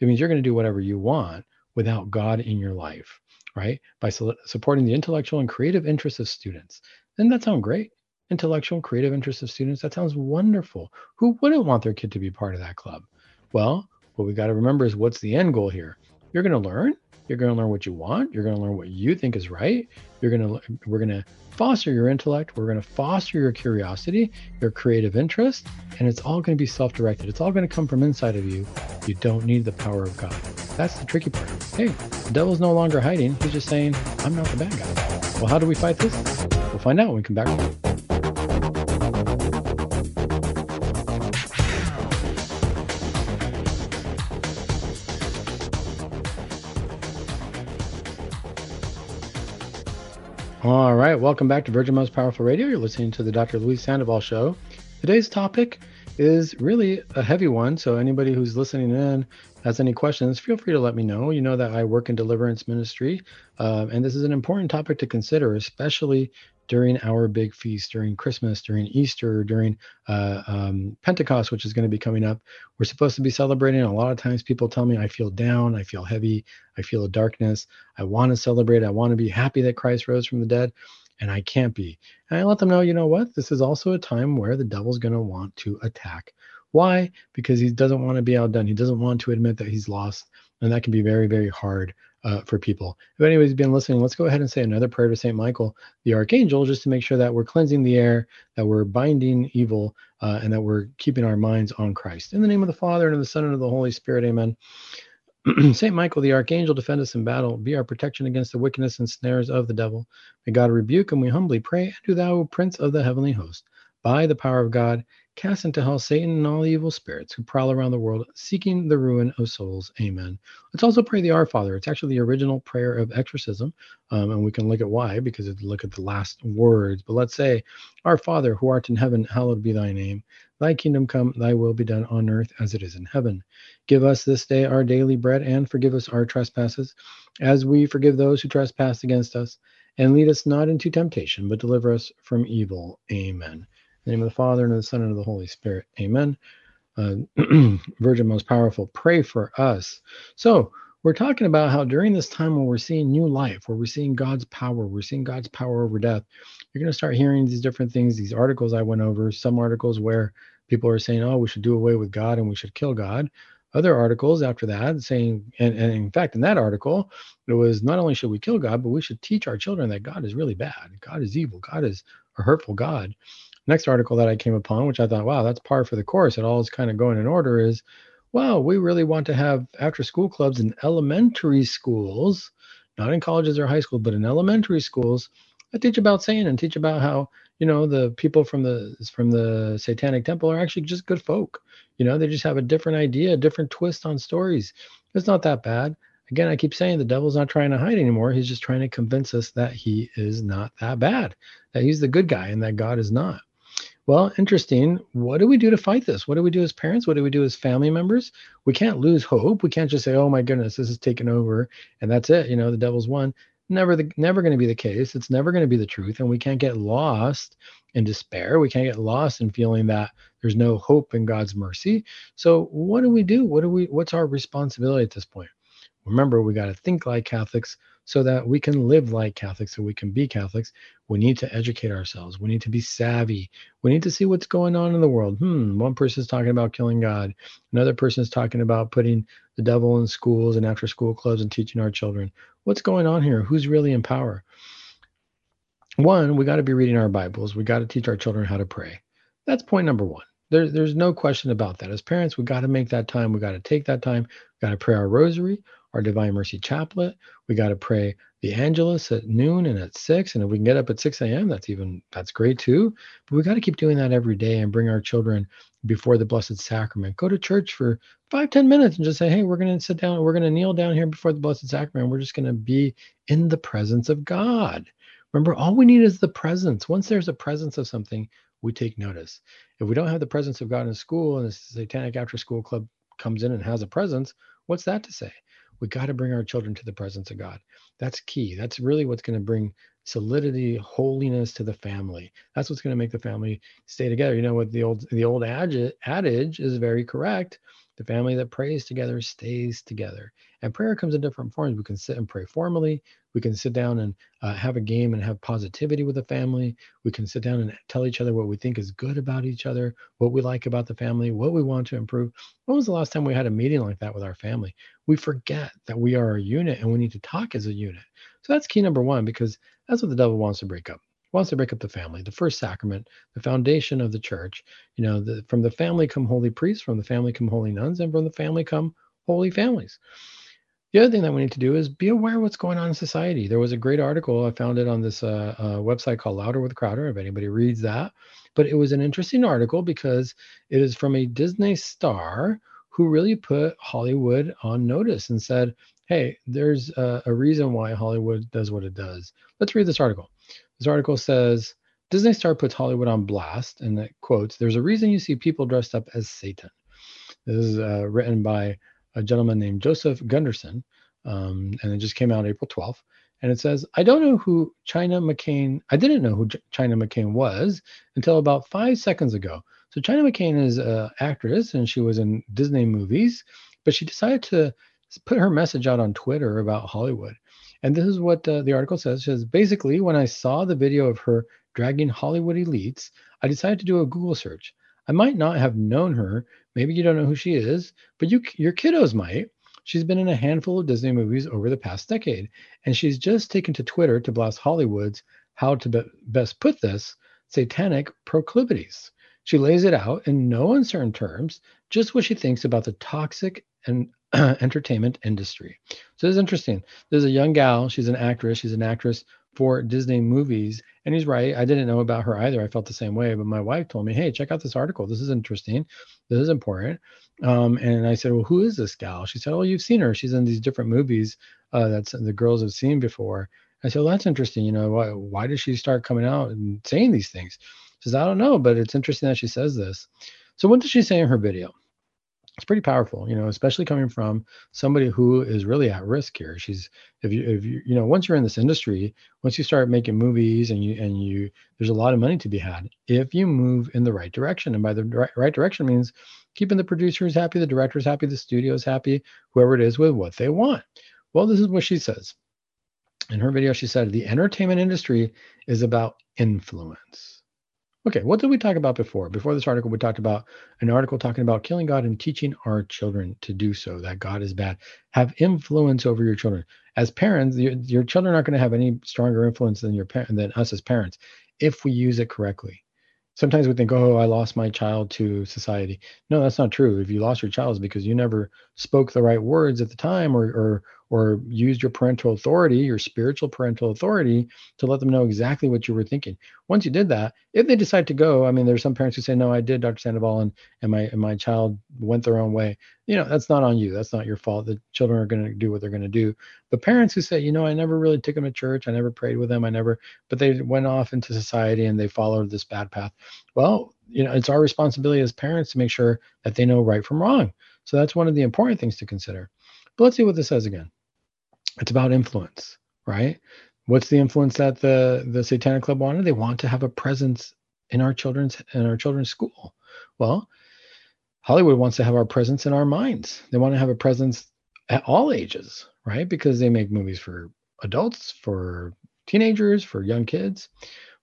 It means you're going to do whatever you want without God in your life, right? By su- supporting the intellectual and creative interests of students. Doesn't that sound great? Intellectual, creative interests of students. That sounds wonderful. Who wouldn't want their kid to be part of that club? Well, what we got to remember is what's the end goal here? You're going to learn. You're going to learn what you want. You're going to learn what you think is right. You're going to we're going to foster your intellect. We're going to foster your curiosity, your creative interest, and it's all going to be self-directed. It's all going to come from inside of you. You don't need the power of God. That's the tricky part. Hey, the devil's no longer hiding. He's just saying, "I'm not the bad guy." Well, how do we fight this? We'll find out when we come back. All right, welcome back to Virgin Most Powerful Radio. You're listening to the Dr. Luis Sandoval Show. Today's topic is really a heavy one. So, anybody who's listening in has any questions, feel free to let me know. You know that I work in deliverance ministry, uh, and this is an important topic to consider, especially during our big feast, during Christmas, during Easter, during uh, um, Pentecost, which is going to be coming up. We're supposed to be celebrating. A lot of times people tell me I feel down, I feel heavy, I feel a darkness. I want to celebrate. I want to be happy that Christ rose from the dead, and I can't be. And I let them know, you know what? This is also a time where the devil's going to want to attack. Why? Because he doesn't want to be outdone. He doesn't want to admit that he's lost. And that can be very, very hard uh, for people. If anybody's been listening, let's go ahead and say another prayer to St. Michael, the Archangel, just to make sure that we're cleansing the air, that we're binding evil, uh, and that we're keeping our minds on Christ. In the name of the Father, and of the Son, and of the Holy Spirit, amen. St. Michael, the Archangel, defend us in battle, be our protection against the wickedness and snares of the devil. May God rebuke, and we humbly pray, and do thou, Prince of the heavenly host, by the power of God, Cast into hell Satan and all the evil spirits who prowl around the world seeking the ruin of souls. Amen. Let's also pray the Our Father. It's actually the original prayer of exorcism, um, and we can look at why because it look at the last words. But let's say, Our Father who art in heaven, hallowed be thy name. Thy kingdom come, thy will be done on earth as it is in heaven. Give us this day our daily bread, and forgive us our trespasses, as we forgive those who trespass against us. And lead us not into temptation, but deliver us from evil. Amen the name of the Father, and of the Son, and of the Holy Spirit. Amen. uh, Virgin Most Powerful, pray for us. So we're talking about how during this time when we're seeing new life, where we're seeing God's power, we're seeing God's power over death, you're going to start hearing these different things, these articles I went over, some articles where people are saying, oh, we should do away with God and we should kill God. Other articles after that saying, and, and in fact, in that article, it was not only should we kill God, but we should teach our children that God is really bad. God is evil. God is a hurtful God. Next article that I came upon, which I thought, wow, that's par for the course. It all is kind of going in order, is wow, we really want to have after school clubs in elementary schools, not in colleges or high school, but in elementary schools that teach about Satan and teach about how you know the people from the from the satanic temple are actually just good folk. You know they just have a different idea a different twist on stories. It's not that bad. Again i keep saying the devil's not trying to hide anymore. He's just trying to convince us that he is not that bad that he's the good guy and that god is not well interesting. What do we do to fight this? What do we do as parents? What do we do as family members? We can't lose hope. We can't just say oh my goodness this is taken over and that's it. You know the devil's won. Never the never going to be the case. It's never going to be the truth and we can't get lost in despair. We can't get lost in feeling that there's no hope in god's mercy. So what do we do? What do we what's our responsibility at this point? Remember we got to think like catholics so that we can live like Catholics, so we can be Catholics, we need to educate ourselves. We need to be savvy. We need to see what's going on in the world. Hmm, one person's talking about killing God. Another person is talking about putting the devil in schools and after school clubs and teaching our children. What's going on here? Who's really in power? One, we got to be reading our Bibles. We got to teach our children how to pray. That's point number one. There, there's no question about that. As parents, we got to make that time. We got to take that time. We got to pray our rosary our Divine Mercy Chaplet. We got to pray the Angelus at noon and at six. And if we can get up at 6 a.m., that's even that's great too. But we got to keep doing that every day and bring our children before the Blessed Sacrament. Go to church for five, ten minutes and just say, hey, we're going to sit down, we're going to kneel down here before the Blessed Sacrament. We're just going to be in the presence of God. Remember, all we need is the presence. Once there's a presence of something, we take notice. If we don't have the presence of God in school and the Satanic After School Club comes in and has a presence, what's that to say? We got to bring our children to the presence of God. That's key. That's really what's going to bring solidity, holiness to the family. That's what's going to make the family stay together. You know what the old the old adage is very correct. The family that prays together stays together. And prayer comes in different forms. We can sit and pray formally. We can sit down and uh, have a game and have positivity with the family. We can sit down and tell each other what we think is good about each other, what we like about the family, what we want to improve. When was the last time we had a meeting like that with our family? We forget that we are a unit and we need to talk as a unit. So that's key number one because that's what the devil wants to break up wants to break up the family, the first sacrament, the foundation of the church. You know, the, from the family come holy priests, from the family come holy nuns, and from the family come holy families. The other thing that we need to do is be aware of what's going on in society. There was a great article I found it on this uh, uh, website called Louder with Crowder. If anybody reads that, but it was an interesting article because it is from a Disney star who really put Hollywood on notice and said, "Hey, there's a, a reason why Hollywood does what it does." Let's read this article. This article says Disney star puts Hollywood on blast, and it quotes, There's a reason you see people dressed up as Satan. This is uh, written by a gentleman named Joseph Gunderson, um, and it just came out April 12th. And it says, I don't know who China McClain, I didn't know who China McClain was until about five seconds ago. So China McClain is an actress and she was in Disney movies, but she decided to put her message out on Twitter about Hollywood. And this is what uh, the article says. It says basically, when I saw the video of her dragging Hollywood elites, I decided to do a Google search. I might not have known her. Maybe you don't know who she is, but you your kiddos might. She's been in a handful of Disney movies over the past decade, and she's just taken to Twitter to blast Hollywood's how to be- best put this satanic proclivities. She lays it out in no uncertain terms, just what she thinks about the toxic and entertainment industry. So this is interesting. There's a young gal. She's an actress. She's an actress for Disney movies. And he's right. I didn't know about her either. I felt the same way. But my wife told me, hey, check out this article. This is interesting. This is important. Um, and I said, well, who is this gal? She said, oh, you've seen her. She's in these different movies uh, that's the girls have seen before. I said, well, that's interesting. You know, why, why did she start coming out and saying these things? She says, I don't know, but it's interesting that she says this. So what did she say in her video? It's pretty powerful, you know, especially coming from somebody who is really at risk here. She's if you if you you know once you're in this industry, once you start making movies and you and you there's a lot of money to be had if you move in the right direction. And by the right, right direction means keeping the producers happy, the directors happy, the studios happy, whoever it is with what they want. Well, this is what she says. In her video, she said the entertainment industry is about influence. Okay, what did we talk about before? Before this article, we talked about an article talking about killing God and teaching our children to do so, that God is bad. Have influence over your children. As parents, your, your children aren't going to have any stronger influence than your parent than us as parents if we use it correctly. Sometimes we think, oh, I lost my child to society. No, that's not true. If you lost your child, it's because you never spoke the right words at the time or, or, or used your parental authority, your spiritual parental authority, to let them know exactly what you were thinking. Once you did that, if they decide to go, I mean, there's some parents who say, "No, I did, Dr. Sandoval, and and my and my child went their own way." You know, that's not on you. That's not your fault. The children are going to do what they're going to do. But parents who say, "You know, I never really took them to church. I never prayed with them. I never," but they went off into society and they followed this bad path. Well, you know, it's our responsibility as parents to make sure that they know right from wrong. So that's one of the important things to consider. But let's see what this says again it's about influence, right? What's the influence that the the Satanic Club wanted? They want to have a presence in our children's in our children's school. Well, Hollywood wants to have our presence in our minds. They want to have a presence at all ages, right? Because they make movies for adults, for teenagers, for young kids.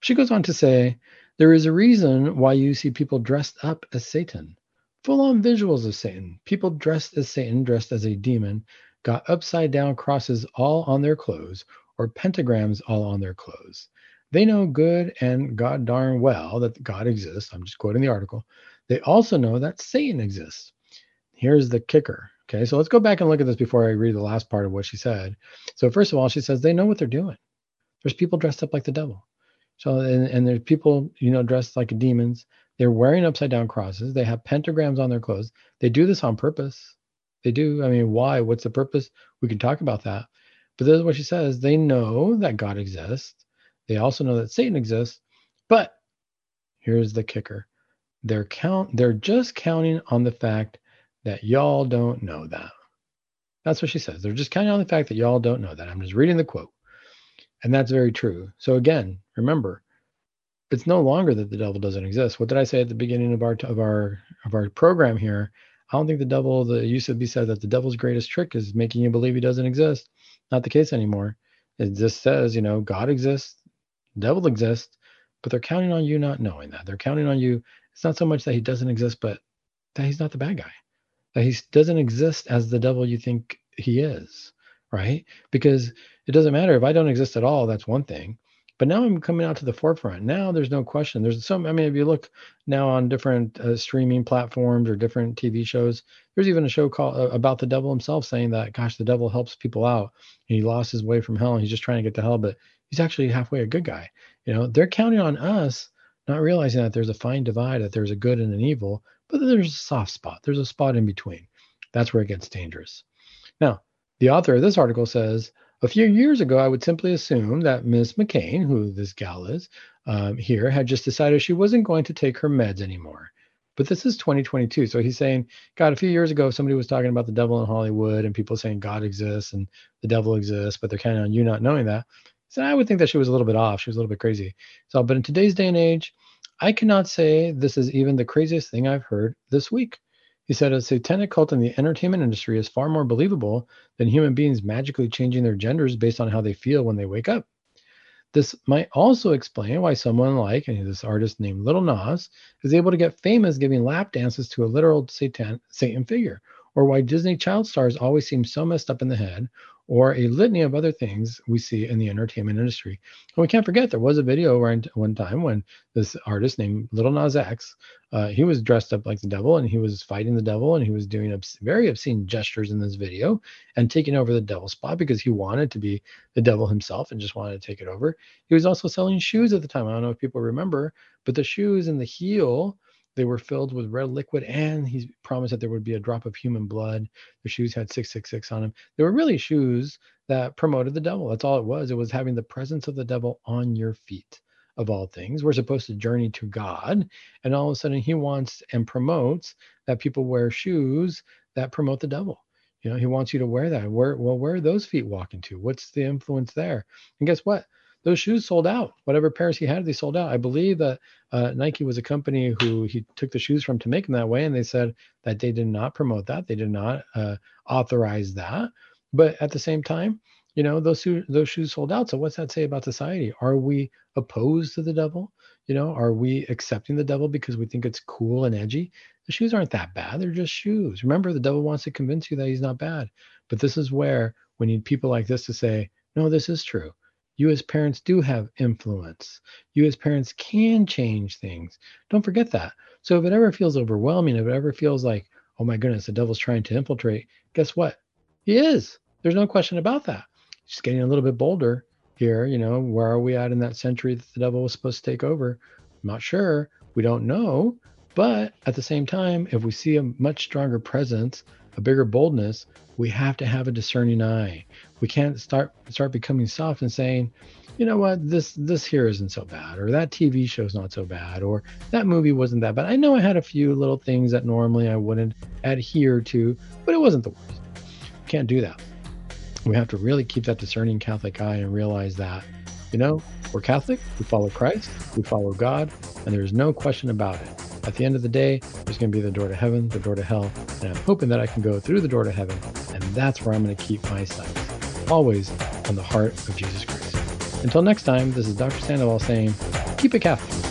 She goes on to say, there is a reason why you see people dressed up as Satan. Full on visuals of Satan. People dressed as Satan, dressed as a demon, got upside down crosses all on their clothes or pentagrams all on their clothes. They know good and god darn well that God exists. I'm just quoting the article. They also know that Satan exists. Here's the kicker. Okay, so let's go back and look at this before I read the last part of what she said. So, first of all, she says they know what they're doing. There's people dressed up like the devil. So, and, and there's people, you know, dressed like demons. They're wearing upside down crosses. They have pentagrams on their clothes. They do this on purpose. They do. I mean, why? What's the purpose? We can talk about that. But this is what she says. They know that God exists. They also know that Satan exists. But here's the kicker. They're count they're just counting on the fact that y'all don't know that. That's what she says. They're just counting on the fact that y'all don't know that. I'm just reading the quote. And that's very true. So again, remember, it's no longer that the devil doesn't exist. What did I say at the beginning of our of our of our program here? I don't think the devil, the be said that the devil's greatest trick is making you believe he doesn't exist. Not the case anymore. It just says, you know, God exists, devil exists, but they're counting on you not knowing that. They're counting on you. It's not so much that he doesn't exist, but that he's not the bad guy. That he doesn't exist as the devil you think he is, right? Because it doesn't matter if I don't exist at all, that's one thing. But now I'm coming out to the forefront. Now there's no question. There's some. I mean, if you look now on different uh, streaming platforms or different TV shows, there's even a show called uh, about the devil himself saying that, gosh, the devil helps people out. He lost his way from hell and he's just trying to get to hell, but he's actually halfway a good guy. You know, they're counting on us not realizing that there's a fine divide, that there's a good and an evil, but there's a soft spot. There's a spot in between. That's where it gets dangerous. Now, the author of this article says a few years ago, I would simply assume that Miss McClain, who this gal is um, here, had just decided she wasn't going to take her meds anymore. But this is 2022. So he's saying, God, a few years ago, somebody was talking about the devil in Hollywood and people saying God exists and the devil exists, but they're counting on you not knowing that. So I would think that she was a little bit off. She was a little bit crazy. So, but in today's day and age, I cannot say this is even the craziest thing I've heard this week. He said a satanic cult in the entertainment industry is far more believable than human beings magically changing their genders based on how they feel when they wake up. This might also explain why someone like this artist named Little Nas is able to get famous giving lap dances to a literal Satan, Satan figure, or why Disney child stars always seem so messed up in the head, or a litany of other things we see in the entertainment industry. And we can't forget there was a video one time when this artist named Little Nas X, uh, he was dressed up like the devil and he was fighting the devil and he was doing obs- very obscene gestures in this video and taking over the devil spot because he wanted to be the devil himself and just wanted to take it over. He was also selling shoes at the time. I don't know if people remember, but the shoes and the heel they were filled with red liquid, and he promised that there would be a drop of human blood. The shoes had 666 on them. They were really shoes that promoted the devil. That's all it was. It was having the presence of the devil on your feet. of all things. We're supposed to journey to God. And all of a sudden, he wants and promotes that people wear shoes that promote the devil. You know, he wants you to wear that. Where, well, where are those feet walking to? What's the influence there? And guess what? Those shoes sold out. Whatever pairs he had, they sold out. I believe that uh, Nike was a company who he took the shoes from to make them that way, and they said that they did not promote that. They did not uh, authorize that. But at the same time, you know those those shoes sold out so what's that say about society are we opposed to the devil you know are we accepting the devil because we think it's cool and edgy the shoes aren't that bad they're just shoes remember the devil wants to convince you that he's not bad but this is where we need people like this to say no this is true you as parents do have influence you as parents can change things don't forget that so if it ever feels overwhelming if it ever feels like oh my goodness the devil's trying to infiltrate guess what he is there's no question about that just getting a little bit bolder here. You know, where are we at in that century that the devil was supposed to take over? I'm not sure. We don't know. But at the same time, if we see a much stronger presence, a bigger boldness, we have to have a discerning eye. We can't start start becoming soft and saying, you know what, this this here isn't so bad, or that TV show's not so bad, or that movie wasn't that bad. I know I had a few little things that normally I wouldn't adhere to, but it wasn't the worst. Can't do that we have to really keep that discerning Catholic eye and realize that, you know, we're Catholic, we follow Christ, we follow God, and there's no question about it. At the end of the day, there's going to be the door to heaven, the door to hell, and I'm hoping that I can go through the door to heaven, and that's where I'm going to keep my sights, always on the heart of Jesus Christ. Until next time, this is Dr. Sandoval saying, keep it Catholic.